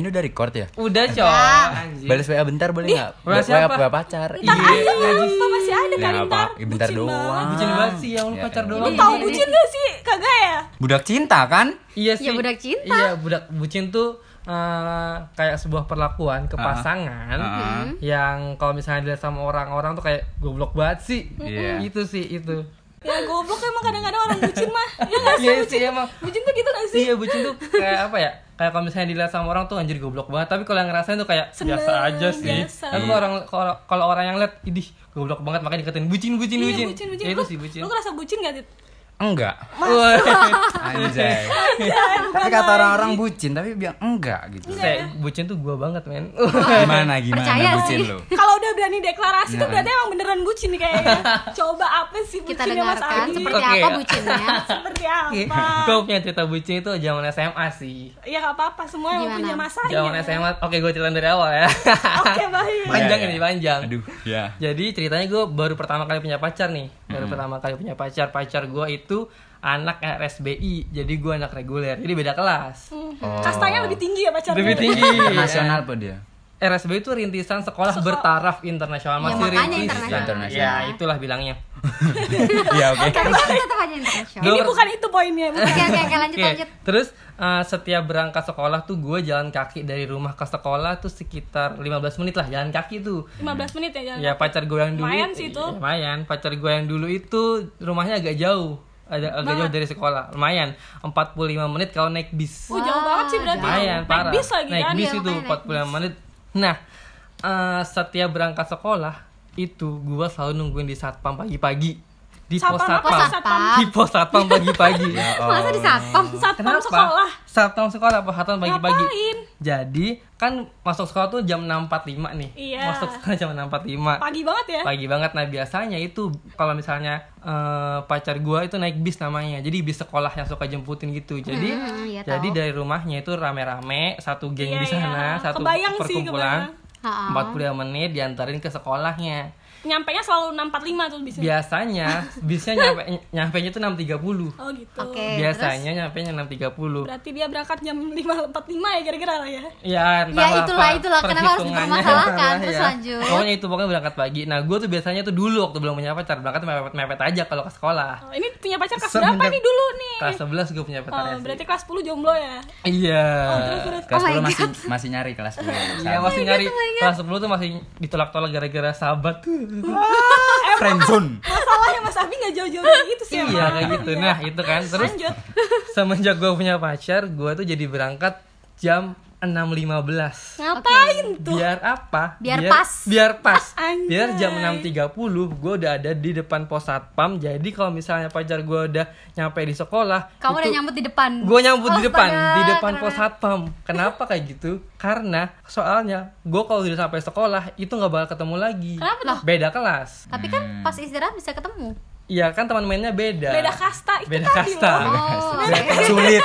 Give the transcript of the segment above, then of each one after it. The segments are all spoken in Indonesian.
ini udah record ya? Udah, Cok. Anjir. Balas WA bentar boleh nggak? WA WA, siapa? WA pacar. Iya, apa masih ada nggak ntar bentar Bucin doang. banget. Bucin banget sih yang lu Ya, pacar ya. doang. Lu tahu bucin gak sih? Kagak ya? Budak cinta kan? Iya sih. Ya, budak cinta. Iya, budak bucin tuh eh, kayak sebuah perlakuan ke Ah. pasangan Ah. yang kalau misalnya dilihat sama orang-orang tuh kayak goblok banget sih. Iya. Itu sih itu. Ya goblok emang kadang-kadang orang bucin mah Ya gak sih Iya bucin? sih emang. Bucin tuh gitu gak sih? Iya bucin tuh kayak apa ya? Kayak kalau misalnya dilihat sama orang tuh anjir goblok banget, tapi kalau yang ngerasain tuh kayak Seneng, biasa aja sih. biasa. Tapi kalau orang kalau orang yang lihat, idih goblok banget makanya dikatain bucin bucin Iya bucin. bucin bucin Ya, itu sih bucin. Lu ngerasa bucin gak? Enggak. Anjay. tapi kata orang-orang bucin tapi bilang enggak gitu. Kayak bucin tuh gua banget, men. Gimana gimana Percaya bucin sih. lu? Kalau udah berani deklarasi tuh Nah. berarti emang beneran bucin nih kayaknya Coba apa sih Kita bucinnya Mas dengarkan Adi? seperti Oke, apa ya. bucinnya. Seperti apa? Gue punya cerita bucin itu zaman SMA sih. Ya gak apa-apa, semua yang punya masanya Zaman SMA. Oke, gue ceritain dari awal ya. Oke baik panjang Iya, ini iya. panjang. Aduh, ya. Jadi ceritanya gue baru pertama kali punya pacar nih. Baru pertama kali punya pacar. Pacar gue itu anak RSBI. Jadi gue anak reguler. Jadi beda kelas. Hmm. Oh. Kastanya lebih tinggi ya pacarnya Lebih tinggi. Internasional apa dia? RSBI itu rintisan sekolah bertaraf internasional. Ya, Masih internasional. Internasional. Ya, itulah bilangnya. Iya, oke. Kan tetap aja internasional. Ini bukan itu poinnya. Oke oke oke lanjut Oke, lanjut. Terus uh, setiap berangkat sekolah tuh gue jalan kaki dari rumah ke sekolah tuh sekitar 15 menit lah jalan kaki tuh. 15 menit ya jalan Ya pacar gue yang dulu Lumayan sih itu. Lumayan. Pacar gue yang dulu itu rumahnya agak jauh. Ada agak jauh dari sekolah. Lumayan. 45 menit kalau naik bis. Oh, jauh banget sih berarti Lumayan, Naik parah. bis lagi naik kan bis Iya, itu naik 45 menit. Nah, eh, setiap berangkat sekolah itu gue selalu nungguin di satpam pagi-pagi. Di pos Satpam sih. Di pos satpam pagi-pagi. Ya, Masa di satpam? Satpam sekolah Satpam sekolah apa satpam pagi-pagi. Jadi kan masuk sekolah tuh jam 6.45 nih. Iya. Masuk sekolah jam 6.45 Pagi banget ya pagi banget nah biasanya itu kalau misalnya eh, pacar gua itu naik bis namanya jadi bis sekolah yang suka jemputin gitu jadi Hmm, iya jadi tahu. dari rumahnya itu rame-rame satu geng Iya, di sana iya. satu Kebayang sih, perkumpulan Ha-ha. 45 menit diantarin ke sekolahnya Nyampe nya selalu 645 tuh bisnya biasanya bisnya nyampe nyampe nya tuh 6.30 Oh gitu Oke. biasanya nyampe nya 6.30 Berarti dia berangkat jam 5.45 ya kira-kira lah ya Ya, Ya, itulah, apa itulah. Kenapa harus dipermasalahkan? Terus ya. lanjut. Pokoknya itu pokoknya berangkat pagi. Nah, gue tuh biasanya tuh dulu waktu belum punya pacar berangkat mepet-mepet aja kalau ke sekolah. oh, Ini punya pacar kelas berapa nih dulu nih Kelas 11 gue punya pacar Oh, SD. berarti kelas 10 jomblo ya Iya. Kelas Oh my 10 masih masih nyari kelas 10. Iya, masih nyari kelas 10 tuh masih ditolak-tolak gara-gara sahabat tuh. Friendzone. Masalahnya Mas Abi gak jauh-jauh dari itu sih iya, kayak gitu. Nah, itu kan terus Lanjut semenjak gue punya pacar, gue tuh jadi berangkat jam 6.15 Ngapain tuh? biar apa? Biar pas. Biar pas. Anjay. biar jam 6.30 gue udah ada di depan pos satpam. Jadi kalau misalnya pacar gue udah nyampe di sekolah, Kamu udah nyambut di depan. Gue nyambut di depan, Astaga, di depan pos satpam. Kenapa kayak gitu? Karena soalnya gue kalau udah sampai sekolah itu nggak bakal ketemu lagi. Kenapa tuh? Beda kelas. Tapi kan pas istirahat bisa ketemu. Iya kan teman mainnya beda. Beda kasta itu Beda tadi kasta. loh. Oh, Sulit.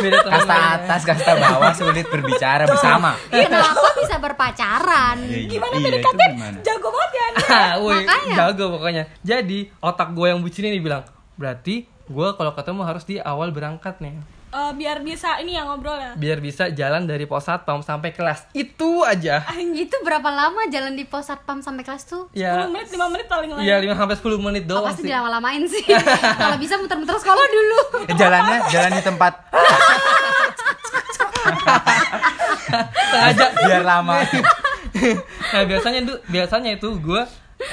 Beda teman Kasta mainnya. atas, kasta bawah sulit berbicara bersama. Kenapa bisa berpacaran? Gimana Iya, itu PDKT? gimana? Jago banget ya. Ah, woi, Makanya. jago pokoknya. Jadi otak gue yang bucin ini bilang, berarti gue kalau ketemu harus di awal berangkat nih, Eh, biar bisa ini ya ngobrol ya biar bisa jalan dari pos satpam sampai kelas. Itu aja. Itu berapa lama jalan di pos satpam sampai kelas tuh? 10 Ya, menit, 5 menit paling lama Iya 5 sampai 10 menit Oh, doang pasti sih. dilama-lamain sih. Kalau bisa muter-muter sekolah dulu. Eh, Jalannya jalan di tempat Sengaja. biar lama. nah biasanya itu biasanya itu gue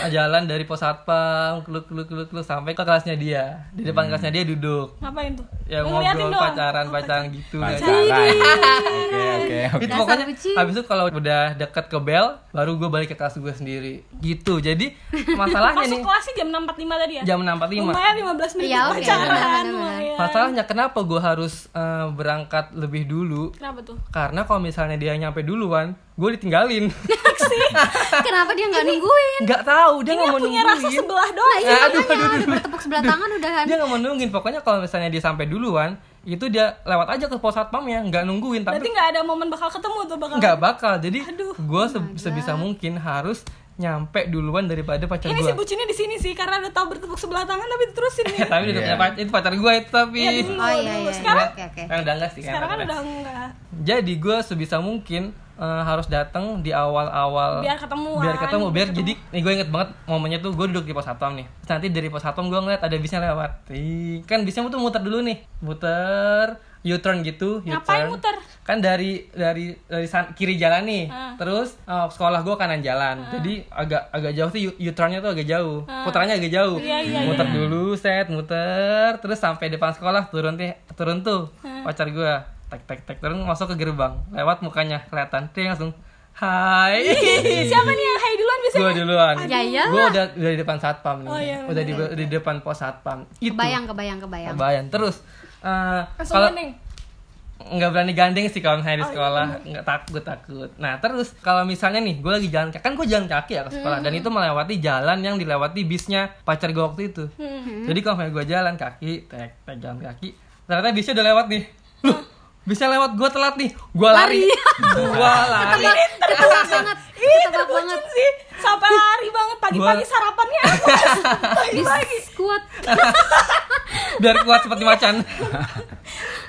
jalan dari pos satpam keluk keluk keluk keluk sampai ke kelasnya dia di depan kelasnya dia duduk Ngapain tuh? ya Ngeliatin ngobrol doang. pacaran pacaran gitu Pacaran. Oke, oke, oke. itu pokoknya habis itu kalau udah deket ke bel baru gue balik ke kelas gue sendiri gitu jadi masalahnya nih Masuk kelasnya jam 6.45 tadi ya? jam 6.45 Lumayan 15 menit Iya, oke, pacaran lumayan. masalahnya kenapa gue harus eh, berangkat lebih dulu Kenapa tuh? karena kalau misalnya dia nyampe duluan gue ditinggalin. Kenapa dia nggak nungguin? nggak tahu dia nggak mau punya rasa nungguin. sebelah doang. Nah, iya Aduh, makanya aduh, udah bertepuk sebelah tangan udah kan. dia nggak mau nungguin. Pokoknya kalau misalnya dia sampai duluan itu dia lewat aja ke pos satpam ya nggak nungguin. Berarti tapi nggak ada momen bakal ketemu tuh bakal nggak bakal. Jadi Aduh. gue sebisa mungkin harus nyampe duluan daripada pacar Ini gue sih bucinnya di sini sih karena udah tahu bertepuk sebelah tangan tapi diterusin nih. tapi udah punya pacar itu pacar gue itu tapi Iya, dulu, Oh iya dulu. iya. Sekarang Oke oke. kan udah enggak sih sekarang kan udah enggak. jadi gue sebisa mungkin eh, harus datang di awal-awal Biar ketemuan. biar ketemu biar jadi nih gue inget banget momennya tuh gue duduk di pos satpam nih Terus nanti dari pos satpam gue ngeliat ada bisnya lewat Ih, kan bisnya tuh muter dulu nih muter U-turn gitu Ngapain U-turn. muter? kan dari dari dari san- kiri jalan nih. Ah. terus eh, sekolah gue kanan jalan. Jadi agak agak jauh sih U- U-turnnya tuh agak jauh. Puterannya agak jauh. Iya, iya, muter iya. dulu set muter. Terus sampai depan sekolah turun teh turun tuh pacar gue tek tek tek turun masuk ke gerbang. Lewat mukanya kelihatan. Dia langsung hai. Siapa nih yang hai duluan biasanya? gue duluan. Ya iyalah. gue udah udah di depan satpam nih. Oh, iya, udah di, di depan pos satpam. Itu. Kebayang kebayang kebayang. kebayang. Terus eh, Langsung kalau nggak berani gandeng sih kalau misalnya di Oh, iya, sekolah nggak takut takut nah terus kalau misalnya nih gue lagi jalan kaki kan gue jalan kaki ya ke sekolah dan itu melewati jalan yang dilewati bisnya pacar gue waktu itu Hmm. jadi kalau misalnya gue jalan kaki tek tek jalan kaki ternyata bisnya udah lewat nih Loh, bisnya lewat gue telat nih gue lari, gue lari Ketebak banget. Ketebak banget. terbucin sih. Sampai lari banget pagi-pagi sarapannya apa? Pagi-pagi. Kuat. biar kuat seperti macan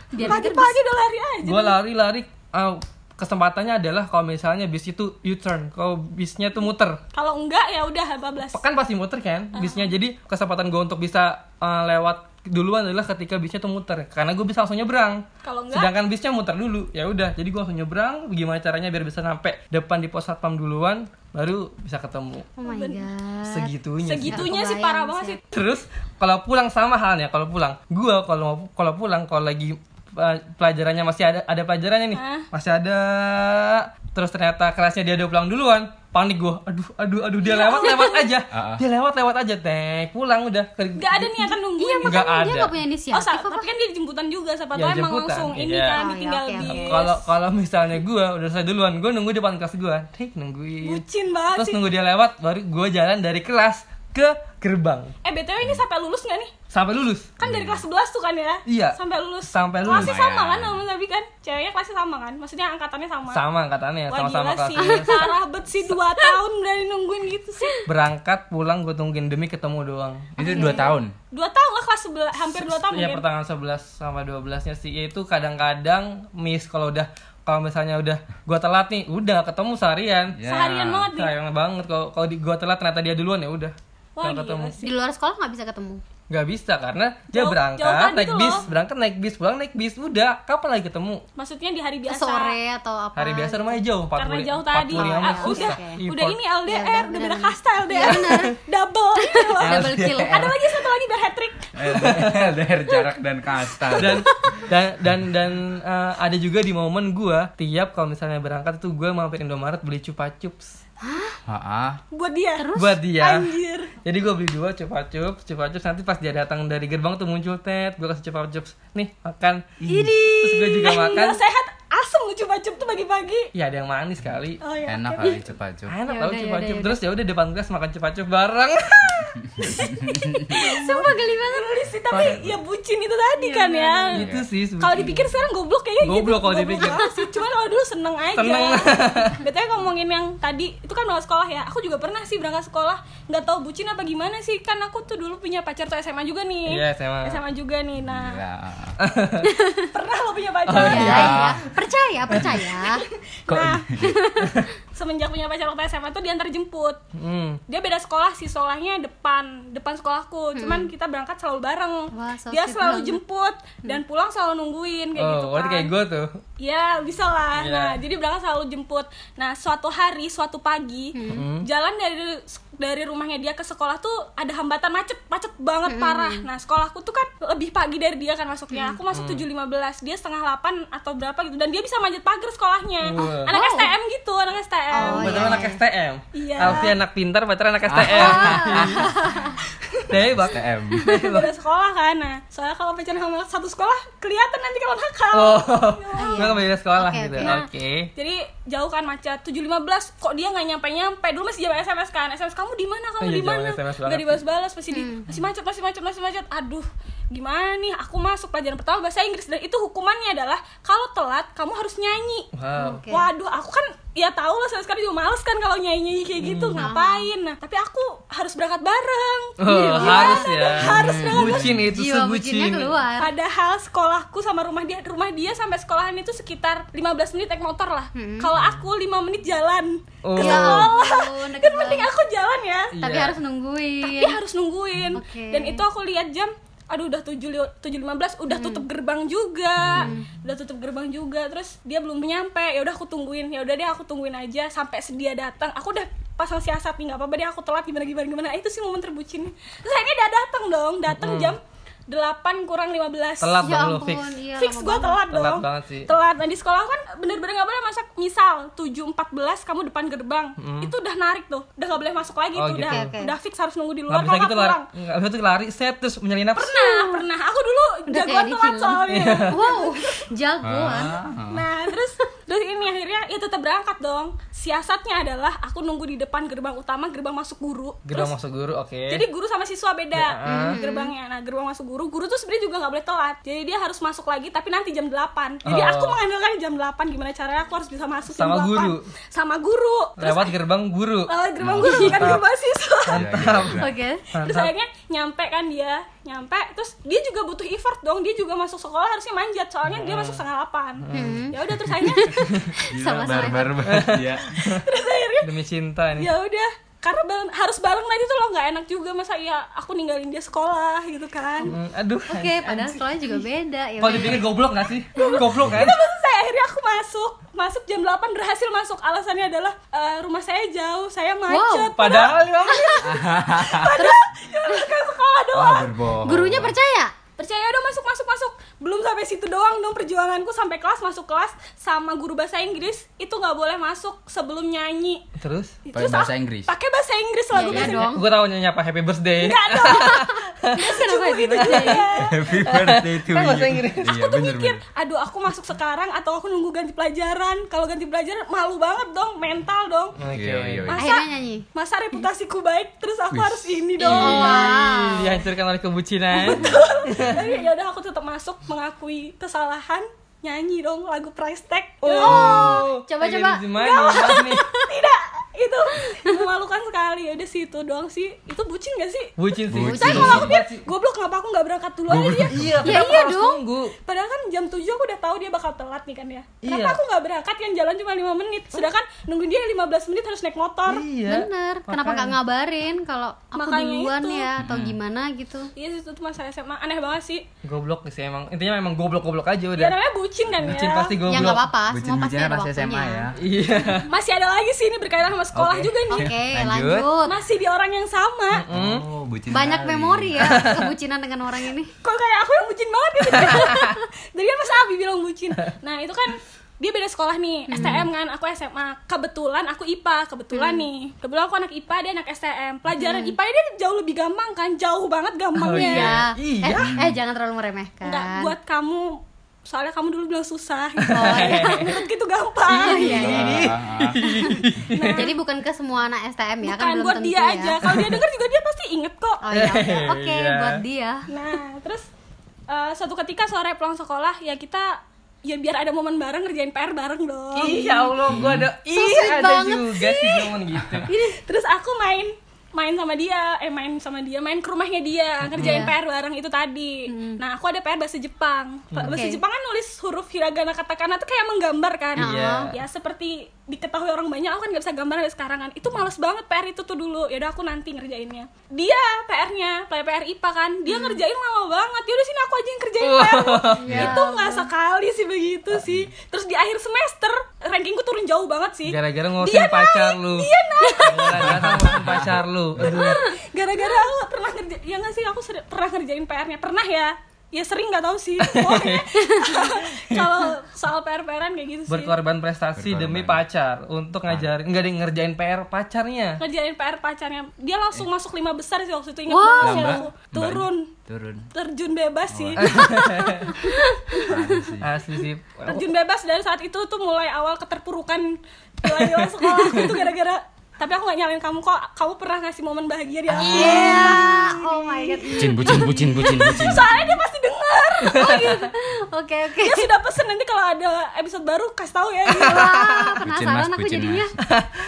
Biar Pagi-pagi udah lari aja. gue lari lari. Ah, kesempatannya adalah kalau misalnya bis itu U-turn kalau bisnya tuh muter Kalau enggak ya udah bablas. kan pasti muter kan bisnya jadi kesempatan gue untuk bisa uh, lewat duluan adalah ketika bisnya tuh muter karena gue bisa langsung nyebrang Kalau enggak? sedangkan bisnya muter dulu ya udah jadi gue langsung nyebrang gimana caranya biar bisa sampai depan di pos satpam duluan baru bisa ketemu Oh my god. segitunya sih. Segitunya sih parah banget sih. terus kalau pulang sama halnya kalau pulang gue kalau kalau pulang kalau lagi uh, pelajarannya masih ada ada pelajarannya nih Hah? masih ada terus ternyata kelasnya dia udah pulang duluan panik gue aduh aduh aduh dia lewat lewat aja Ah, ah. dia lewat lewat aja tek pulang udah ke Enggak ada nih akan nungguin. Iya Nggak makanya dia ada. nggak punya Oh, inisiatif sa- apa? tapi kan dia dijemputan juga siapa Ya, tahu emang jemputan, langsung ini iya. kan Oh, iya, ditinggal di oke. kalau kalau misalnya gue udah selesai duluan gue nunggu depan kelas gue tek nungguin bucin banget terus nunggu dia lewat baru gue jalan dari kelas ke gerbang Eh, BTW ini sampai lulus nggak nih? sampai lulus Kan dari kelas 11 tuh kan ya? Iya. Sampai lulus. Sampai lulus. Kelasnya sama kan sama tapi kan? Ceweknya kelasnya sama kan? Maksudnya angkatannya sama. sama angkatannya Wah sama-sama gila sih, kelas parah bet sih 2 tahun berani nungguin gitu sih berangkat pulang gue tungguin demi ketemu doang Itu dua tahun. 2 tahun lah kelas 11, hampir 2 tahun ya mungkin pertengahan 11 sama 12 nya sih itu kadang-kadang miss kalau udah kalau misalnya udah gua telat nih udah ketemu seharian Ya. Seharian banget nih sayang banget kalau kalau di gua telat ternyata dia duluan ya udah Wah nggak ketemu. Di luar sekolah nggak bisa ketemu. nggak bisa karena dia Jauh- berangkat jauh tadi naik tuh bis loh. berangkat naik bis pulang naik bis udah. Kapan lagi ketemu? Maksudnya di hari biasa. Sore atau apa? hari biasa rumahnya jauh 40 Karena jauh tadi. 45 Ah, menit. udah, udah ini LDR, Ya, udah, udah, beda kasta LDR Double gitu loh. Double kill. Ada lagi satu lagi biar hat trick LDR jarak dan kasta. dan dan dan dan eh, ada juga di momen gua tiap kalau misalnya berangkat tuh gua mampir Indomaret beli cupa cups. Heeh. buat dia. buat dia. Anjir. Jadi gue beli dua cupa cups cupa cups nanti pas dia datang dari gerbang tuh muncul tet gue kasih cupa cups nih makan. Ini. terus gue juga makan. sehat, asem lu coba-coba tuh pagi-pagi. ya ada yang manis kali Oh ya. Enak kali cepat cup. enak Ya tau ya udah, cups ya terus ya udah depan kelas makan cupa cups bareng Sumpah geli banget. Gelis sih, tapi ya bucin itu tadi kan ya. itu sih Kalau dipikir sekarang goblok kayaknya gitu. Goblok kalau dipikir. sih. Cuman kalau dulu seneng aja. Seneng. Betulnya ngomongin yang tadi itu kan berangkat sekolah ya. Aku juga pernah sih berangkat sekolah. nggak tahu bucin apa gimana sih. Kan aku tuh dulu punya pacar tuh SMA juga nih. Iya, SMA. SMA juga nih. Nah, pernah lo punya Oh, pacar. Ya, iya. Ya. Percaya, percaya. Kok Nah, semenjak punya pacar waktu SMA tuh diantar jemput. hmm. Dia beda sekolah sih, sekolahnya depan, depan sekolahku. Cuman kita berangkat selalu bareng. Wah, so dia selalu banget. jemput dan pulang selalu nungguin kayak oh gitu kan. kayak gue tuh Ya bisa lah. Iya. Nah jadi berangkat selalu jemput. Nah suatu hari, suatu pagi, Hmm. jalan dari dari rumahnya dia ke sekolah tuh ada hambatan macet, macet banget Hmm. parah. Nah sekolahku tuh kan lebih pagi dari dia kan masuknya. Aku masuk Hmm. tujuh lima belas, dia setengah delapan atau berapa gitu. Dan dia bisa manjat pagar sekolahnya. Wah. Anak Wow. STM gitu, anak STM. Oh, Padahal iya, anak STM Iya. Alfi anak pintar pacar anak STM Hebat TM. Beda sekolah kan. Nah soalnya kalau pacaran sama satu sekolah kelihatan nanti kalau nakal. Oh, Ya. nggak beda sekolah Oke, gitu. oke. Nah, Oke. Jadi jauh kan macet 7.15 kok dia nggak nyampe nyampe dulu masih jam SMS kan SMS kamu di mana kamu Iya, di zaman mana SMS banget nggak dibalas-balas masih di masih macet masih macet masih macet aduh gimana nih aku masuk pelajaran pertama bahasa Inggris dan itu hukumannya adalah kalau telat kamu harus nyanyi wow Oke. Waduh, aku kan ya tahu lah sampai sekarang juga males kan kalau nyanyi-nyanyi kayak gitu ngapain nah tapi aku harus berangkat bareng Oh, harus ya harus banget. bucin itu Jiwa bucinnya sebucin keluar. Padahal sekolahku sama rumah dia rumah dia sampai sekolahan itu sekitar 15 menit naik motor lah. Kalau aku 5 menit jalan Oh. ke Ya sekolah. ampun, kan mending aku jalan ya. Tapi Iya. harus nungguin. Tapi harus nungguin. Oke. Dan itu aku lihat jam aduh udah 7 7.15 udah tutup gerbang juga. Udah tutup gerbang juga. Terus dia belum nyampe. Ya udah aku tungguin. Ya udah deh aku tungguin aja sampai sedia datang. Aku udah pasang siasat nih nggak apa-apa deh aku telat gimana gimana gimana itu sih momen terbucin terus akhirnya dia datang dong datang jam 8 kurang 15 telat Ya dong lu fix. iya, fix gue telat Telat dong. Banget sih. telat. Nah di sekolah kan bener-bener nggak boleh masak. Misal 7.14 kamu depan gerbang. Itu udah narik tuh. Udah nggak boleh masuk lagi Oh, tuh gitu. udah. Oke. udah fix harus nunggu di luar bisa kalau gitu nggak lari pulang nggak bisa tuh lari. Set terus menyalin nafsu. Pernah pernah. Aku dulu Udah jagoan telat soalnya. Wow, jagoan. Ah. nah terus terus ini akhirnya ya tetap berangkat dong. Siasatnya adalah aku nunggu di depan gerbang utama gerbang masuk guru. Gerbang Terus- masuk guru oke. Jadi guru sama siswa beda Ya. gerbangnya. Nah gerbang masuk guru, guru tuh sebenarnya juga nggak boleh telat. Jadi dia harus masuk lagi, tapi nanti jam 8 Jadi Oh. aku mengandalkan jam 8 Gimana caranya aku harus bisa masuk jam Sama 8 guru? Sama guru. Terus lewat gerbang guru lewat gerbang guru bukan gerbang siswa. mantap Oke. Terus akhirnya nyampe kan dia, nyampe. Terus dia juga butuh effort dong. Dia juga masuk sekolah harusnya manjat, soalnya dia masuk setengah 8 Ya udah terus akhirnya, banget ya. terus akhirnya demi cinta nih ya udah karena bareng- harus bareng lagi tuh loh nggak enak juga. Masa ya aku ninggalin dia sekolah gitu kan. Hmm, aduh Oke, padahal sekolahnya juga beda ya. kalau dipikir goblok gak sih? Goblok kan? Terus saya akhirnya aku masuk. Masuk jam 8 berhasil masuk. Alasannya adalah eh, rumah saya jauh saya macet. Padahal ya terus ke sekolah doang. Wah, berbohong. Gurunya percaya? Percaya udah masuk masuk masuk. Belum sampai situ doang dong perjuanganku. Sampai kelas masuk kelas sama guru bahasa Inggris. Itu nggak boleh masuk sebelum nyanyi. Terus? Pakai bahasa Inggris? pakai bahasa Inggris lagu Iya, bahasa dong. gue tahu nyanyi apa happy birthday. Enggak dong. Kenapa gitu? Happy birthday to Kan bahasa you. Inggris. Iya, aku tuh bener, mikir bener. aduh aku masuk sekarang atau aku nunggu ganti pelajaran? Kalau ganti pelajaran malu banget dong mental dong. Oke Iya, iya. Masa- Akhirnya nyanyi. masa reputasiku baik terus aku harus ini dong. Dihancurkan oleh kebucinan Jadi ya udah aku tetap masuk mengakui kesalahan nyanyi dong lagu price tag. Oh coba, Kayak coba. tidak itu memalukan sekali ya udah situ doang sih itu bucin gak sih bucin sih Bucin. saya kalau aku dia goblok kenapa aku nggak berangkat duluan aja dia iya Ya kenapa iya harus dong. tunggu Padahal kan jam 7 aku udah tahu dia bakal telat nih kan ya. Kenapa Iya. aku nggak berangkat yang jalan cuma 5 menit, sedangkan nungguin dia 15 menit harus naik motor. iya Bener. Kenapa nggak ngabarin kalau aku Makanya duluan itu. ya atau gimana gitu? Iya sih itu tuh masa SMA aneh banget sih. goblok sih emang intinya emang goblok goblok aja Ya udah namanya bucin kan bucin ya. pasti goblok Ya nggak apa-apa, semua pasti ada waktunya. SMA ya. iya Masih ada lagi sih ini berkaitan sama sekolah Oke. juga nih. Oke, Lanjut. lanjut. Masih di orang yang sama. Oh, bucin Banyak sekali. memori ya kebucinan dengan orang ini. Kok kayak aku yang bucin banget gitu. Jadi kan Mas Abi bilang bucin. Nah, itu kan dia beda sekolah nih, STM kan, aku SMA. Kebetulan aku IPA, kebetulan nih. Kebetulan aku anak IPA, dia anak STM. Pelajaran IPA dia jauh lebih gampang kan, jauh banget gampangnya. Iya. Iya. Eh, eh jangan terlalu meremehkan. Enggak buat kamu soalnya kamu dulu bilang susah Oh, iya. menurutku itu gampang Iya, iya, iya. Ah, Jadi bukan ke semua anak STM ya bukan kan belum buat tentu dia ya. aja kalau dia denger juga dia pasti inget kok Oh iya, oke. Iya. buat dia. nah terus eh, suatu ketika sore pulang sekolah ya kita ya biar ada momen bareng ngerjain PR bareng dong iya Allah gua ada iya ada juga sih momen gitu terus aku main main sama dia eh main sama dia main ke rumahnya dia ngerjain Iya. PR bareng itu tadi nah aku ada PR bahasa Jepang bahasa Oke. Jepang kan nulis huruf hiragana katakana tuh kayak menggambar kan Iya. ya seperti diketahui orang banyak aku kan nggak bisa gambar sampai sekarang kan. Itu males banget PR itu tuh dulu. Ya udah aku nanti ngerjainnya. Dia PR-nya PR PR IPA kan dia ngerjain lama banget. Ya udah sini aku aja yang kerjain PR itu nggak sekali sih begitu sih. Terus di akhir semester rankingku turun jauh banget sih. Gara-gara ngurusin Dia pacar naik, lu. dia naik. gara-gara ngurusin pacar lu. Gara-gara aku pernah ngerjain ya nggak sih aku pernah ngerjain PR-nya pernah ya ya sering nggak tahu sih. Pokoknya kalau soal PR-PRan kayak gitu sih. Berkorban prestasi Berkorban. demi pacar. Untuk ngajarin nggak ada yang ngerjain PR pacarnya. Ngerjain PR pacarnya. Dia langsung masuk lima besar sih waktu itu ingat Wah. banget aku. Turun. Turun. Terjun bebas sih. Apaan sih? asli sih. Terjun bebas dan saat itu tuh mulai awal keterpurukan nilai-nilai sekolah itu gara-gara tapi aku gak nyalain kamu kok kamu pernah ngasih momen bahagia di aku Iya. Oh my god. bucin bucin bucin bucin bucin soalnya dia pasti denger Oh gitu. Oke oke. dia sudah pesen nanti kalau ada episode baru kasih tahu ya gitu. Wah, penasaran mas aku bucin jadinya. mas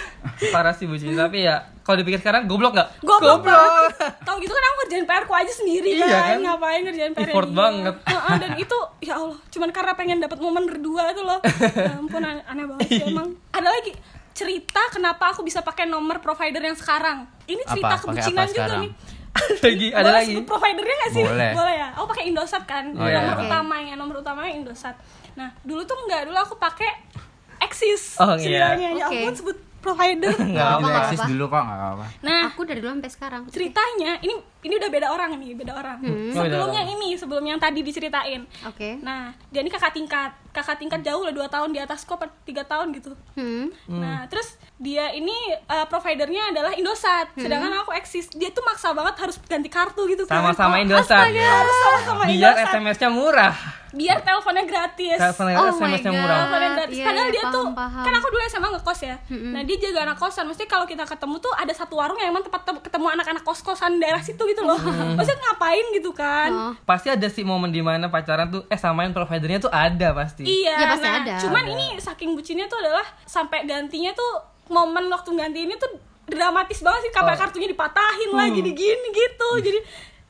parah sih bucin tapi ya kalau dipikir sekarang goblok nggak goblok banget tau gitu kan aku ngerjain PR ku aja sendiri Iya kan. kan? ngapain ngerjain PR Effort banget. dan itu ya Allah cuman karena pengen dapat momen berdua itu loh ya ampun aneh, aneh banget sih emang ada lagi cerita kenapa aku bisa pakai nomor provider yang sekarang ini cerita Apa? Kebucinan apa juga sekarang? nih lagi ada Boleh lagi sebut providernya gak sih? Boleh. ya. Aku pakai Indosat kan. Oh, iya. nomor Oke. utamanya, nomor utamanya Indosat. Nah, dulu tuh enggak, dulu aku pakai Axis. Oh, iya. Ceritanya. Ya Oke. ampun sebut provider. nggak apa, eksis apa. dulu kok nggak apa-apa nah, Aku dari dulu sampai sekarang. ceritanya ini ini udah beda orang nih, beda orang. Oh, beda Sebelumnya ini, sebelum yang tadi diceritain. Oke. Nah, dia ini kakak tingkat. Kakak tingkat jauh lah 2 tahun di atasku apa 3 tahun gitu. Hmm. Nah, terus dia ini uh, providernya adalah Indosat, sedangkan aku Axis. Dia tuh maksa banget harus ganti kartu gitu kan. sama-sama Oh, Indosat harus sama-sama biar Indosat. SMS-nya murah biar teleponnya gratis telepon Oh my SMS-nya God. murah teleponnya gratis Iya, padahal iya, dia tuh paham, paham. kan aku dulu SMA ngekos ya nah dia jaga anak kosan mesti kalau kita ketemu tuh ada satu warung yang emang tempat tem- ketemu anak-anak kos-kosan daerah situ gitu loh maksudnya ngapain gitu kan Oh. pasti ada sih momen di mana pacaran tuh eh samain providernya tuh ada pasti iya Ya, pasti nah, ada. cuman Ada. ini saking bucinnya tuh adalah sampai gantinya tuh momen waktu ganti ini tuh dramatis banget sih sampai Oh. kartunya dipatahin lah Uh. gini-gini gitu jadi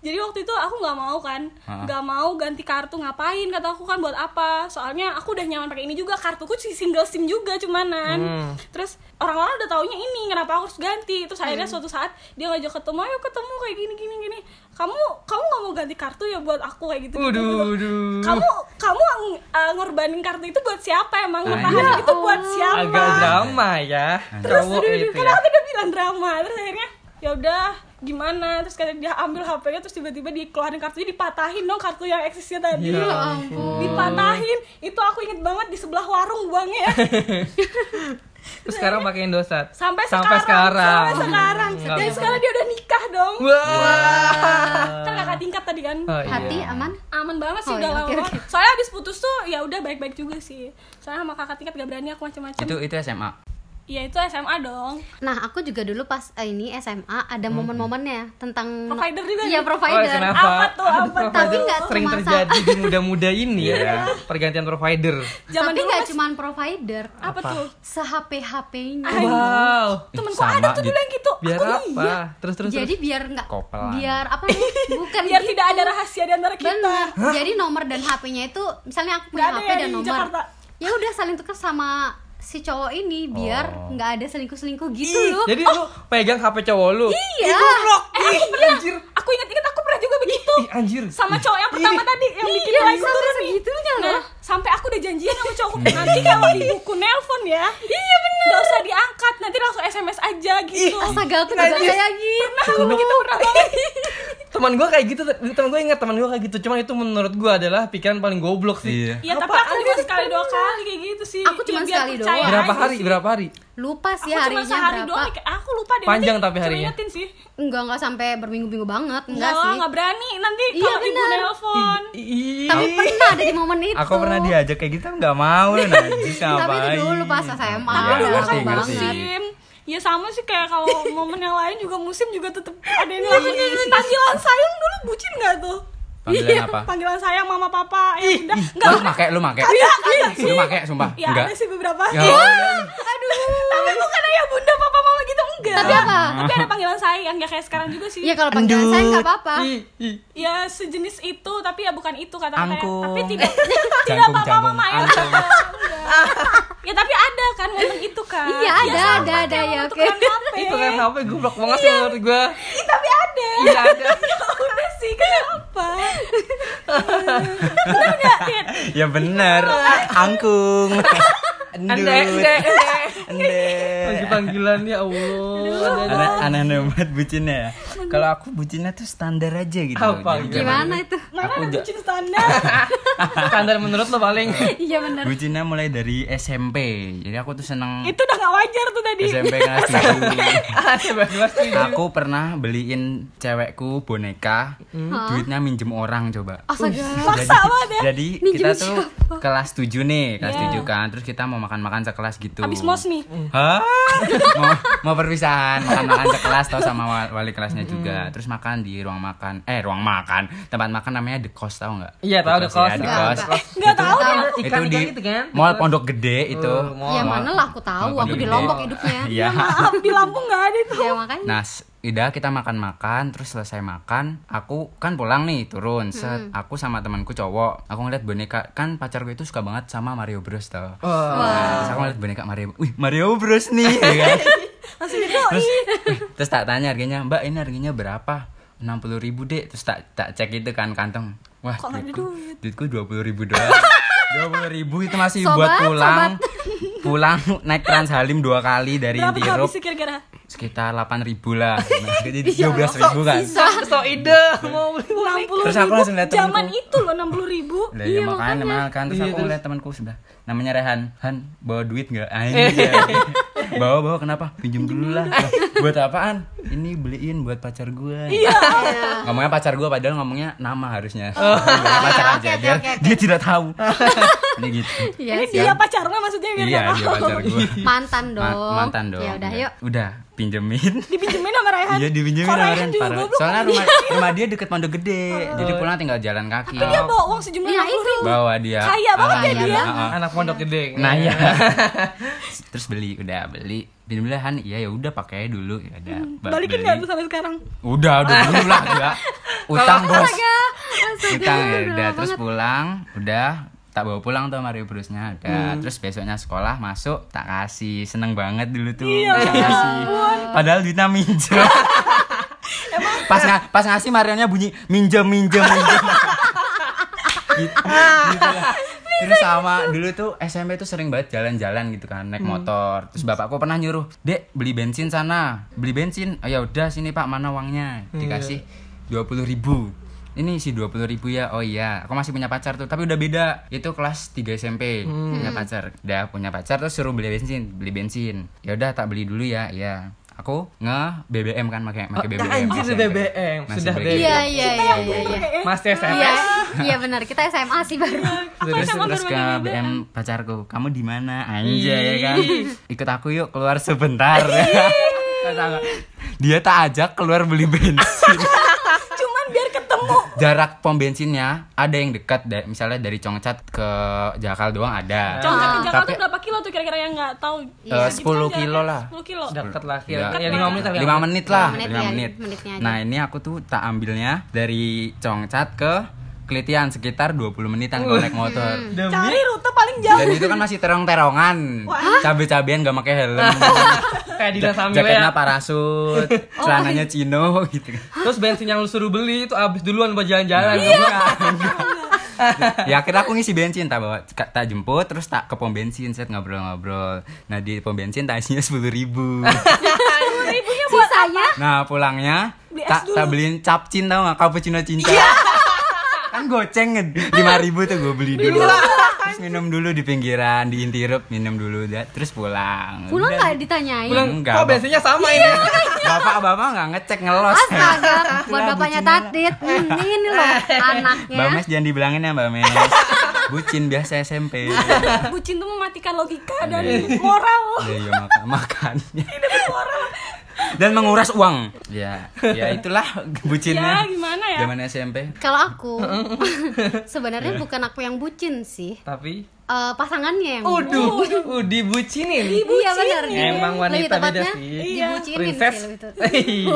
jadi waktu itu aku nggak mau kan. Nggak mau ganti kartu ngapain? Kata aku kan buat apa? Soalnya aku udah nyaman pakai ini juga. Kartuku sih single sim juga cumanan. Hmm. terus orang-orang udah taunya ini kenapa aku harus ganti? Terus akhirnya Hmm. suatu saat dia ngajak ketemu ayo ketemu kayak gini gini gini. Kamu kamu nggak mau ganti kartu ya buat aku kayak gitu Waduh, waduh. kamu kamu uh, ngorbanin kartu itu buat siapa emang? Ah, ngetahanin iya. itu buat siapa? agak drama ya terus aduh, itu kan ya. aku udah bilang drama. Terus akhirnya ya udah gimana? Terus kayak dia ambil HP-nya terus tiba-tiba dikeluarin kartunya dipatahin dong kartu yang eksisnya tadi. Ya ampun. dipatahin. Itu aku inget banget di sebelah warung buangnya ya terus sekarang pakai Indosat sampai, sampai sekarang. sekarang. Sampai sekarang. Nggak dan sekarang dia udah nikah dong. Wah. Kan kakak tingkat tadi kan? Oh, iya. Hati aman? aman banget sih Oh, udah iya, lama. soalnya abis putus tuh ya udah baik-baik juga sih. Soalnya sama kakak tingkat gak berani aku macam-macam itu itu SMA ya itu SMA dong Nah, aku juga dulu pas eh, ini SMA ada Hmm. momen-momennya tentang Provider juga Iya, provider. Oh, kenapa? Apa tuh, apa tuh? Tapi nggak sering semasa- terjadi di muda-muda ini ya Iya. pergantian provider zaman Tapi nggak cuma provider, apa, Apa? tuh se-HP-HP-nya. wow temenku sama ada tuh di- dulu yang gitu biar aku apa iya terus terus Jadi terus biar nggak biar apa nih? Bukan biar gitu. tidak ada rahasia di antara kita Bener. Jadi nomor dan HP-nya itu misalnya aku punya HP ya dan di nomor. Jakarta? Ya udah saling tukar sama si cowok ini biar Oh. nggak ada selingkuh-selingkuh gitu Ih, loh. jadi lu pegang HP cowok lu Iya. eh aku pernah aku inget-inget aku pernah juga begitu ih anjir sama cowok yang pertama tadi yang bikin Iya, turun segitunya nah. Sampai aku udah janjian sama cowokku nanti kalau ibuku nelpon ya iya bener gak usah diangkat nanti langsung sms aja gitu Astaga aku juga Najis. kayak gitu. pernah aku begitu pernah banget teman gue kayak gitu teman gue ingat teman gue kayak gitu cuman itu menurut gue adalah pikiran paling goblok sih Iya. ya tapi aku cuma sekali dua kali kayak gitu sih Aku cuma sekali doang. berapa hari berapa hari Lupa sih aku cuma harinya sehari berapa. doang aku lupa deh Panjang nanti tapi harinya. ingetin sih. Enggak enggak sampai berminggu-minggu banget, enggak Enggak sih. nggak berani. Nanti Iya, kalau ibu nelpon. Tapi pernah ada di momen itu. aku pernah diajak kayak gitu nggak mau najis Tapi itu dulu pas SMA. tapi Iya, dulu kan musim ya sama sih kayak kalau momen yang lain juga musim juga tetep ada yang ngelakuin panggilan sayang dulu bucin nggak tuh panggilan apa? panggilan sayang mama papa ya udah Ih, nggak lu make lu make ada sih lu make sumpah. Ya enggak. ada sih beberapa. Ya Allah. aduh. Tapi bukan ayah bunda papa mama gitu enggak. Tapi apa? tapi ada panggilan sayang ya kayak sekarang juga sih. Iya kalau panggilan saya enggak apa-apa. ih, ih. ya sejenis itu tapi ya bukan itu kata katanya Angkung. tapi tidak tidak jangkung, mama. ya angkung. Ya tapi ada kan momen itu kan Iya, ada, sama ada, ada, ya, oke. itu kan HP goblok banget sih menurut gue tapi ada. Iya ada. Udah sih kenapa? Bener nggak ya bener. Angkung. endut ande ande ande Lagi panggilan ya Allah aneh aneh banget bucinnya ya Kalau aku bucinnya tuh standar aja gitu. Apa? Jadi Gimana itu? Mana Aku bucin standar? Standar menurut lo paling. Iya benar. Bucinnya mulai dari SMP. Jadi aku tuh seneng itu udah gak wajar tuh tadi. SMP kelas 7. Ada berdua setuju. Aku pernah beliin cewekku boneka, duitnya minjem orang coba. Astaga. Paksa banget ya. Jadi Minjem kita tuh kelas 7 nih, kelas Iya. 7 kan. Terus kita mau makan-makan sekelas gitu. Habis mos nih. Hah? mau, mau perpisahan, makan-makan sekelas tau sama wa- wali kelasnya juga. Terus makan di ruang makan. Eh, ruang makan. Tempat makan namanya The Cost tau nggak? Iya, tahu The ya, Cost. The Cost. enggak. Nggak tahu deh. Itu Ikan-ikan di gitu kan? Mall Pondok Gede itu. Oh, mall. Ya mana lah aku tahu, aku di Lombok hidupnya. Iya. Maaf di Lampung gak ada itu. Ya makanya. Nah, udah kita makan-makan, terus selesai makan, aku kan pulang nih, turun. Set, aku sama temanku cowok, aku ngeliat boneka, kan pacarku itu suka banget sama Mario Bros tau. Wah. Nah, terus aku ngeliat boneka Mario, wih Mario Bros nih, ya kan? Terus, wih, terus tak tanya harganya, mbak ini harganya berapa? 60 ribu deh, terus tak tak cek itu kan kantong. Wah, Kok duitku, duit? duitku 20 ribu doang. 20 ribu itu masih Sobat, buat pulang, pulang naik Trans Halim dua kali dari Berapa kira-kira? Sekitar 8 ribu lah. Nah, jadi 12 ribu kan? So, so ide. Mau beli boneka. 60 Terus aku langsung liat Zaman itu loh 60 ribu. Lah iya makanya makan terus Iya, aku terus. ngeliat temanku sebelah namanya Rehan. Han bawa duit nggak? Anjir. bawa bawa kenapa? Pinjem dulu lah. Buat apaan? Ini beliin buat pacar gue Iya. ngomongnya pacar gue padahal ngomongnya nama harusnya. Pacar aja biar dia tidak tahu. Ini gitu. Iya dia pacarnya maksudnya biar iya dia pacar gue Mantan dong. mantan dong. Ya udah Iya. yuk. udah pinjemin Dipinjemin sama Rehan. Iya dipinjemin sama juga parah. Soalnya rumah rumah dia deket pondok gede, jadi pulang tinggal jalan kaki. Tapi dia bawa uang sejumlah Iya, 60 ribu. Bawa dia. Kaya banget ya Ah, dia. iya, ah, ah. Anak pondok gede. Nah ya. Terus beli, udah beli. Belahan, iya ya udah pakai dulu ya udah. Ba- Balikin nggak tuh sampai sekarang? Udah, udah dulu lah ya. Utang bos. Utang ya udah Terus pulang, udah tak bawa pulang tuh Mario Brusnya udah Hmm. terus besoknya sekolah masuk tak kasih. Seneng banget dulu tuh Iya, bisa ya kasih. padahal duitnya minjem. Pas nga- pas ngasih Marionya bunyi minjem minjem minjem. Gitu, gitu lah. terus sama dulu tuh SMP tuh sering banget jalan-jalan gitu kan naik motor. Terus bapakku pernah nyuruh dek beli bensin sana. Beli bensin oh ya udah sini pak mana uangnya? Dikasih dua puluh ribu ini sih dua puluh ribu ya? Oh iya aku masih punya pacar tuh. Tapi udah beda. Itu kelas 3 SMP punya pacar. Udah punya pacar terus suruh beli bensin. Beli bensin. Ya udah tak beli dulu ya. Iya. Aku nge BBM kan pakai pakai Oh, BBM anjir, SMP. BBM. Masih Sudah BBM. Iya iya iya iya. iya. Masih SMS. Iya, iya benar. Kita SMA sih baru. terus SMA terus baru ke pakai BM pacarku. Kamu di mana? Anjay ya kan? Ikut aku yuk keluar sebentar. Dia tak ajak keluar beli bensin. jarak pom bensinnya ada yang dekat da- misalnya dari Congcat ke Jakal doang ada Contoh ke Jakarta Tapi- berapa kilo tuh kira-kira yang nggak tahu? Eh, Gitu 10 aja. kilo lah 10 kilo. Dekat lah Ya, kira. Ya 5 menit lah. lima menit lah Lima menit lima ya, menit menitnya aja. nah ini aku tuh tak ambilnya dari Congcat ke Kelitian sekitar 20 menitan kalau naik motor Demi Cari rute paling jauh. dan itu kan masih terong-terongan cabe-cabean gak pakai helm kayak Dilan Samil jaketnya ya. parasut celananya cino gitu Terus bensin yang lu suruh beli itu habis duluan buat jalan-jalan. ya akhirnya aku ngisi bensin tak bawa tak jemput terus tak ke pom bensin set ngobrol-ngobrol. Nah di pom bensin tak isinya sepuluh ribu. Ibunya buat Sisanya? nah pulangnya tak tak beliin capcin tau gak cappuccino cinta. Kan goceng lima ribu tuh gue beli dulu terus minum dulu di pinggiran di intirup minum dulu dah terus pulang pulang nggak ditanyain. Pulang, Enggak, kok bensinnya sama ini? bapak bapak nggak ngecek ngelos Astaga, buat bapaknya. Tatit. Hmm, ini loh anaknya. Mbak Mes jangan dibilangin ya Mbak Mes Bucin biasa SMP bucin tuh mematikan logika dan Iya. moral. Ya iya makan makannya Dan menguras uang Ya ya itulah bucinnya Ya, gimana ya? Zaman SMP Kalau aku sebenarnya bukan aku yang bucin sih. Tapi Eh, pasangannya yang Uduh, uh, dibucinin. Iya benar. Emang wanita beda sih. Dibucinin Princess. sih lebih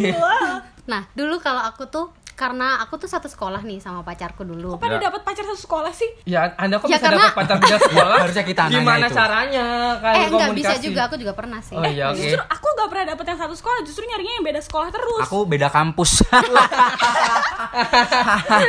Iya. Wow. Nah, dulu kalau aku tuh karena aku tuh satu sekolah nih sama pacarku dulu. pada Ya. dapat pacar satu sekolah sih? Ya, Anda kok Ya, bisa karena- dapat pacar beda sekolah? Harusnya kita nanya Gimana itu. caranya? Kayak Eh enggak bisa juga, aku juga pernah sih. Oh iya, oke. Justru aku gak pernah dapet yang satu sekolah, justru nyarinya yang beda sekolah terus. Aku beda kampus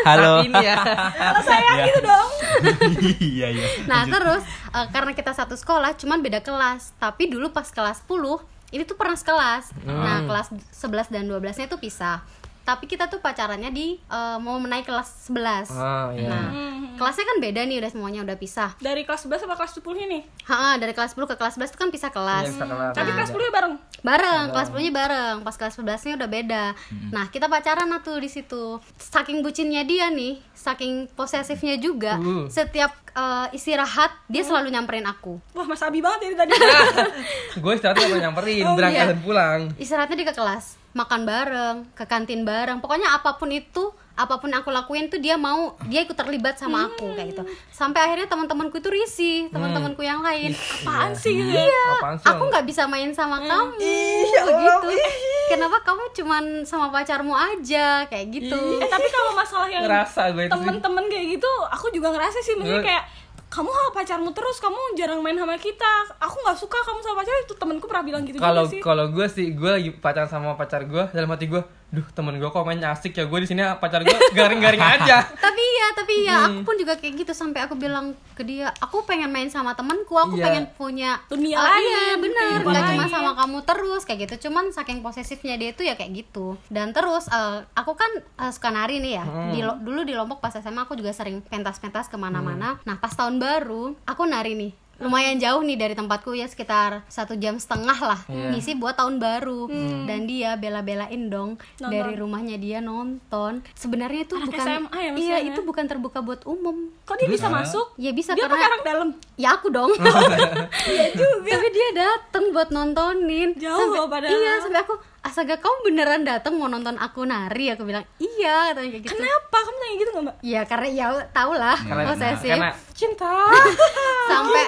Halo ini ya. Kalau saya gitu dong. Iya iya Nah, terus eh, karena kita satu sekolah cuman beda kelas, tapi dulu pas kelas 10 ini tuh pernah sekelas nah kelas 11 dan 12 nya tuh pisah tapi kita tuh pacarannya di eh, mau menaik kelas 11 Oh iya. nah kelasnya kan beda nih udah semuanya udah pisah Dari kelas 11 sama kelas 10 ini. Ha, dari kelas 10 ke kelas 11 tuh kan pisah kelas bisa kelar. Tapi kelas 10 bareng. bareng kelas 10 nya bareng pas kelas 11 nya udah beda nah kita pacaran lah tuh di situ saking bucinnya dia nih saking posesifnya juga Uh. setiap eh, istirahat dia selalu nyamperin aku Wah, Mas Abi banget ya tadi. gue istirahat gak nyamperin, Oh, berangkat iya. dan pulang. istirahatnya dia ke kelas makan bareng ke kantin bareng. Pokoknya apa pun itu apa pun aku lakuin tuh dia mau dia ikut terlibat sama aku kayak gitu. Sampai akhirnya teman-temanku itu risih teman-temanku yang lain. Apaan sih? Gitu ya? iya. Apaan sih, aku nggak bisa main sama kamu begitu kenapa kamu cuman sama pacarmu aja? Kayak gitu. Eh, tapi kalau masalah yang Ngerasa gue itu sih. temen-temen kayak gitu, aku juga ngerasa sih. Maksudnya kayak kamu sama pacarmu terus, kamu jarang main sama kita. Aku nggak suka kamu sama pacar itu temenku pernah bilang gitu Kalau kalau gue sih gue lagi pacaran sama pacar gue dalam hati gue, duh temen gue kok main asik ya. Gue di sini pacar gue garing-garing aja. tapi ya tapi ya aku pun juga kayak gitu. Sampai aku bilang ke dia aku pengen main sama temanku aku Iya. pengen punya Dunia Oh, lain, iya benar kehidupan nggak cuma sama kamu terus kayak gitu. Cuman saking posesifnya dia itu ya kayak gitu. Dan terus eh, aku kan eh, suka nari nih ya. Di Lo- dulu di lombok pas SMA aku juga sering pentas-pentas ke mana-mana. Nah pas tahun baru aku nari nih lumayan jauh nih dari tempatku ya sekitar satu jam setengah lah ngisi buat tahun baru. Dan dia bela-belain dong dari rumahnya dia nonton. Sebenarnya itu Anak bukan SMA ya iya itu bukan terbuka buat umum. Kok dia bisa masuk? ya bisa Dia karena orang dalam. ya aku dong. Iya. Juga. Tapi dia dateng buat nontonin. Jauh Sampai- loh padahal. iya sampai aku astaga kamu beneran dateng mau nonton aku nari? Aku bilang iya katanya kayak gitu. Kenapa? Kamu tanya gitu nggak mbak? ya karena ya tau lah Karena, posesif karena cinta. sampai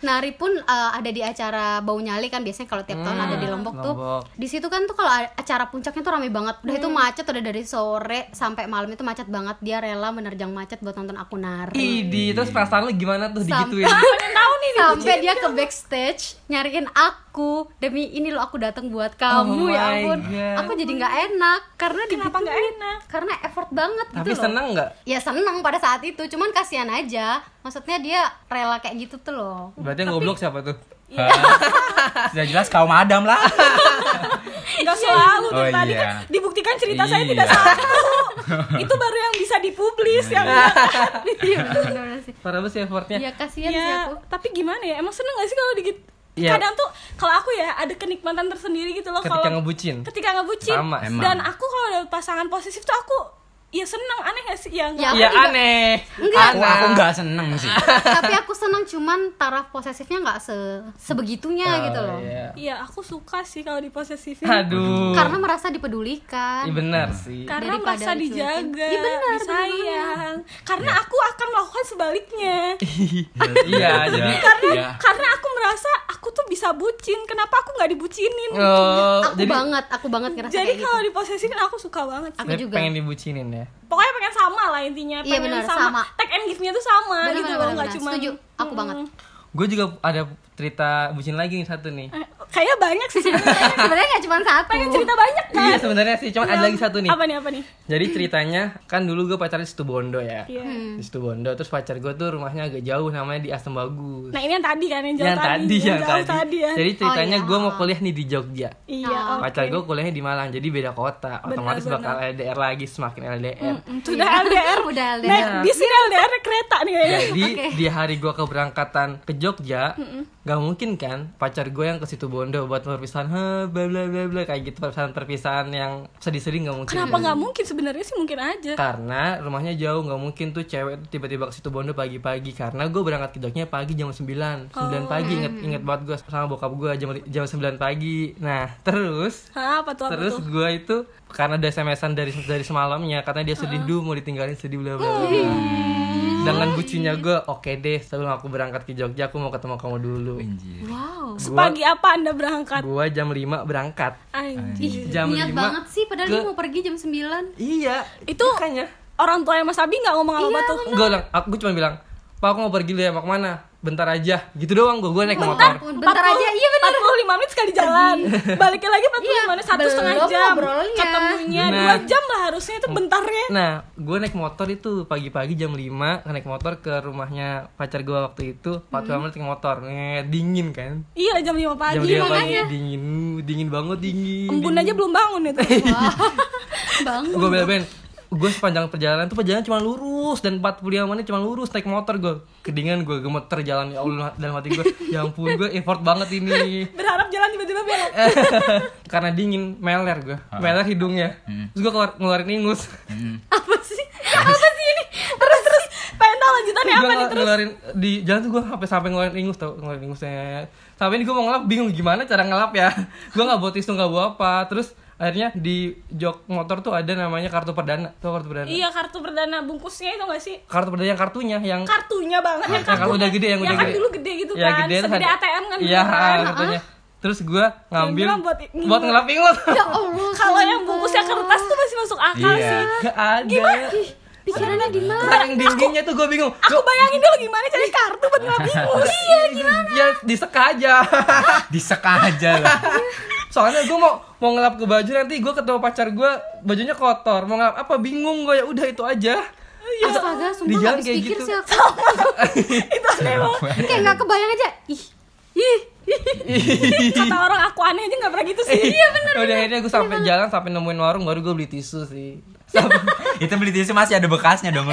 nari pun uh, ada di acara bau nyali kan biasanya kalau tiap tahun ada di Lombok, tuh. Lombok. di situ kan tuh kalau acara puncaknya tuh rame banget. Udah itu macet udah dari sore sampai malam itu macet banget. Dia rela menerjang macet buat nonton aku nari. Idi, terus perasaan lu gimana tuh Sampai- digituin? Sampai dia ke backstage nyariin aku. Demi ini lo aku datang buat kamu Oh ya ampun. God. aku jadi nggak enak karena Kenapa nggak enak? karena effort banget Tapi gitu loh. seneng nggak? ya seneng pada saat itu cuman kasihan aja maksudnya dia rela kayak gitu tuh loh Berarti yang goblok siapa tuh? Sudah jelas kaum Adam lah. Nggak selalu Oh, dari tadi iya. kan dibuktikan cerita saya Iya. tidak satu. itu baru yang bisa dipublis yang iya sih Parah banget sih effortnya. ya kasihan sih ya aku tapi gimana ya emang seneng gak sih kalau dikit Iya. kadang tuh kalau aku ya ada kenikmatan tersendiri gitu loh Ketika kalau ngebucin. ketika ngebucin Sama, emang. dan aku kalau ada pasangan posesif tuh aku ya seneng aneh gak sih ya Ya, nggak Iya juga- aneh. Aku aku nggak seneng sih. tapi aku seneng cuman taraf posesifnya nggak se sebegitunya Oh, gitu loh Iya. Iya aku suka sih kalau diposesifin Aduh. karena merasa dipedulikan Iya benar sih. karena Daripada merasa dijaga, Iya, benar, disayang. Karena aku akan melakukan sebaliknya. Iya, jadi Karena Iya. karena aku merasa aku tuh bisa bucin. Kenapa aku nggak dibucinin? oh, aku jadi banget aku banget ngerasa Jadi kayak gitu kalau diposesifin aku suka banget sih. Aku juga. pengen dibucinin ya. Pokoknya pengen sama lah intinya. Iya, Pengen benar, sama. Take and give-nya tuh sama Benar, gitu benar, loh, nggak benar. cuma. Setuju. Aku banget. Gue juga ada cerita bucin lagi nih satu nih. Eh, Kayaknya banyak sih sebenarnya. sebenarnya nggak cuma satu pengen cerita banyak kan? Iya sebenarnya sih, cuma ada lagi satu nih. Apa nih apa nih? Jadi ceritanya kan dulu gue pacaran di situ Bondo ya. Iya. Hmm. Di situ Bondo terus pacar gue tuh rumahnya agak jauh namanya di Asem Bagus. Nah ini yang tadi kan yang jauh yang tadi, tadi, yang jauh tadi. ya. Jadi ceritanya Oh, iya. gue mau kuliah nih di Jogja. Iya. Oh. oke. Pacar gue kuliahnya di Malang, jadi beda kota. Otomatis benar. bakal LDR lagi, semakin LDR. Mm, Sudah LDR. Udah Naik LDR. bis ini LDR naik kereta nih kayaknya. Jadi di hari gue keberangkatan ke Jogja, gak mungkin kan pacar gue yang ke situ Bondo buat perpisahan, ha, bla bla bla bla. Kayak gitu perpisahan perpisahan yang sedih-sedih gak mungkin. Kenapa nggak mungkin? Sebenarnya sih mungkin aja. Karena rumahnya jauh nggak mungkin tuh cewek tiba-tiba ke situ Bondo pagi-pagi. Karena gue berangkat ke Jogja pagi jam 9 9 pagi inget inget banget gue sama bokap gue jam jam 9 pagi. Nah terus Hah, apa tuh apa terus gue itu karena ada SMS-an dari dari semalamnya katanya dia sedih duh mau ditinggalin sedih bla bla bla. Dengan bucinya gue oke deh sebelum aku berangkat ke Jogja aku mau ketemu kamu dulu. Anjir. wow Sepagi apa anda berangkat? Gue jam 5 berangkat. Anjir. Jam niat 5 banget sih padahal ke- dia mau pergi jam 9 Iya, Itu makanya. orang tua Mas Abi nggak ngomong apa-apa tuh? Gue bilang, aku cuma bilang, Pak aku mau pergi dulu ya, mau ke mana? Bentar aja, gitu doang gue, gue naik Bentar, motor. bentar aja iya benar 45 menit sekali jalan. Baliknya lagi 45 Iya, menit satu setengah jam. ngobrolnya. Ketemunya Benar. dua jam lah harusnya. itu bentarnya Nah, gue naik motor itu pagi-pagi jam 5 naik motor ke rumahnya pacar gue waktu itu 40 menit naik motor, eh, dingin kan? iya jam 5 pagi Jam 5 pagi makanya dingin, dingin banget dingin. embun aja belum bangun itu bang Gue bela-belain, gue sepanjang perjalanan tuh perjalanan cuma lurus dan 45 menit cuma lurus naik motor gue kedinginan gue gemeter jalan ya Allah dalam hati gue ya ampun gue effort banget ini. Berharap jalan tiba-tiba belok. Karena dingin meler gue meler hidungnya. Terus gue keluar, ngeluarin ingus. Apa sih? Apa sih ini? Terus terus pengen tahu lanjutannya gue apa nih terus? ngeluarin di jalan tuh gue sampai sampai ngeluarin ingus tau ngeluarin ingusnya. Sampai ini gue mau ngelap bingung gimana cara ngelap ya. Gue nggak bawa tisu nggak bawa apa. Terus akhirnya di jok motor tuh ada namanya kartu perdana. Tuh kartu perdana. Iya kartu perdana bungkusnya itu gak sih? Kartu perdana yang kartunya yang kartunya banget. Yang yang kalau udah gede yang udah kan gede. dulu gede gitu ya, kan. gede segede ada- ATM kan iya kan. kartunya. Terus gue ngambil buat buat, ngelap. ngelap ingus ya Allah kalau yang bungkusnya kertas tuh masih masuk akal Iya. sih. gak ada. Pikirannya di mana saking dinginnya tuh gue bingung. Aku bayangin dulu gimana cari kartu buat ngelap ingus iya gimana? Ya diseka aja. Diseka aja lah. soalnya gue mau mau ngelap ke baju nanti gue ketemu pacar gue bajunya kotor. Mau ngelap apa? Bingung gue ya udah itu aja. Astaga di sumpah gak habis pikir gitu. sih aku. Itu aneh banget. Kayak gak kebayang aja. Ih. Ih. Kata orang aku aneh aja nggak pernah gitu sih. Iya bener udah akhirnya gue sampai jalan sampai nemuin warung baru gue beli tisu sih. Itu beli tisu masih ada bekasnya dong.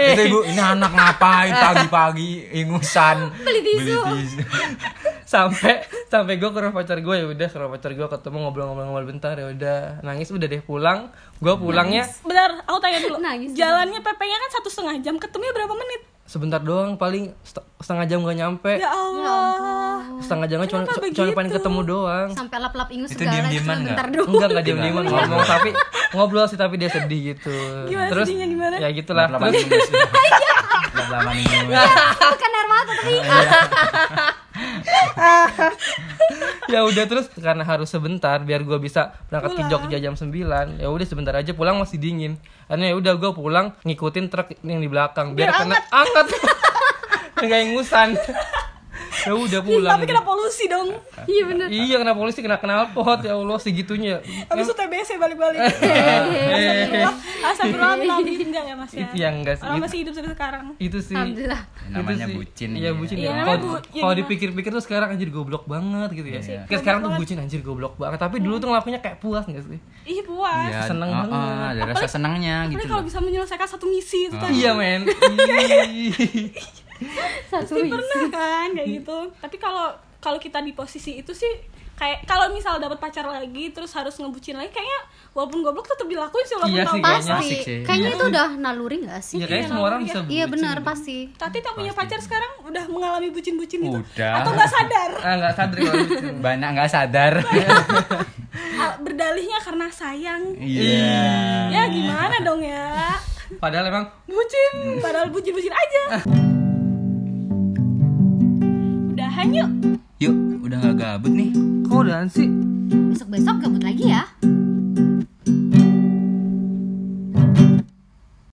itu ibu ini anak ngapain? Pagi-pagi ingusan. Beli tisu. sampai sampai gue ke rumah pacar gue ya udah ke rumah pacar gue ketemu ngobrol-ngobrol bentar ya udah nangis udah deh pulang gue pulangnya Bentar, aku tanya dulu. Nangis. Jalannya PP-nya kan satu setengah jam, ketemunya berapa menit? sebentar doang paling set- setengah jam gak nyampe Ya Allah. setengah jamnya cuma cuma pengen begitu? ketemu doang sampai lap-lap ingus Itu segala nggak? bentar doang enggak enggak diam diaman ngomong tapi ngobrol sih tapi dia sedih gitu Gimana terus sedihnya, gimana? ya gitulah terus ingus. Lap-lapan ingus. bukan air mata tapi ya udah terus karena harus sebentar biar gue bisa berangkat ke Jogja jam 9 ya udah sebentar aja pulang masih dingin. Karena ya udah gue pulang ngikutin truk yang di belakang biar, Biar kena angkat. nggak ingusan ya udah pulang Tapi kena polusi dong. iya bener iya kena polisi kena knalpot ya Allah segitunya Habis itu TBC balik-balik. Astagfirullahaladzim enggak ya Mas ya? itu yang enggak sih Orang masih hidup sampai sekarang. itu sih alhamdulillah Namanya bucin. Iya bucin Iya, ya. Kalau ya gimana? dipikir-pikir tuh sekarang anjir goblok banget gitu ya. Iya. Kayak sekarang tuh bucin anjir goblok banget. Tapi dulu tuh ngelakuinnya kayak puas gak sih? Ih puas. Iya, Seneng banget. ada rasa senangnya gitu kalau bisa menyelesaikan satu misi itu tadi. Iya men. Satu Pasti pernah kan kayak gitu. Tapi kalau kalau kita di posisi itu sih kayak kalau misal dapat pacar lagi terus harus ngebucin lagi kayaknya walaupun goblok tetap dilakuin sih walaupun Iya tahu sih, pasti. kayaknya. sih. kayaknya itu udah naluri gak sih Iya kayak semua orang bisa iya bucin benar gitu. pasti Tati tak punya pacar sekarang udah mengalami bucin-bucin gitu Udah. atau nggak sadar Ah nggak sadar kalau bucin. Banyak nggak sadar. Ah, berdalihnya karena sayang Iya. ya gimana dong ya Padahal emang bucin padahal bucin-bucin aja udahan yuk. Yuk, udah gak gabut nih. Kok udah sih? Besok-besok gabut lagi ya. Hmm.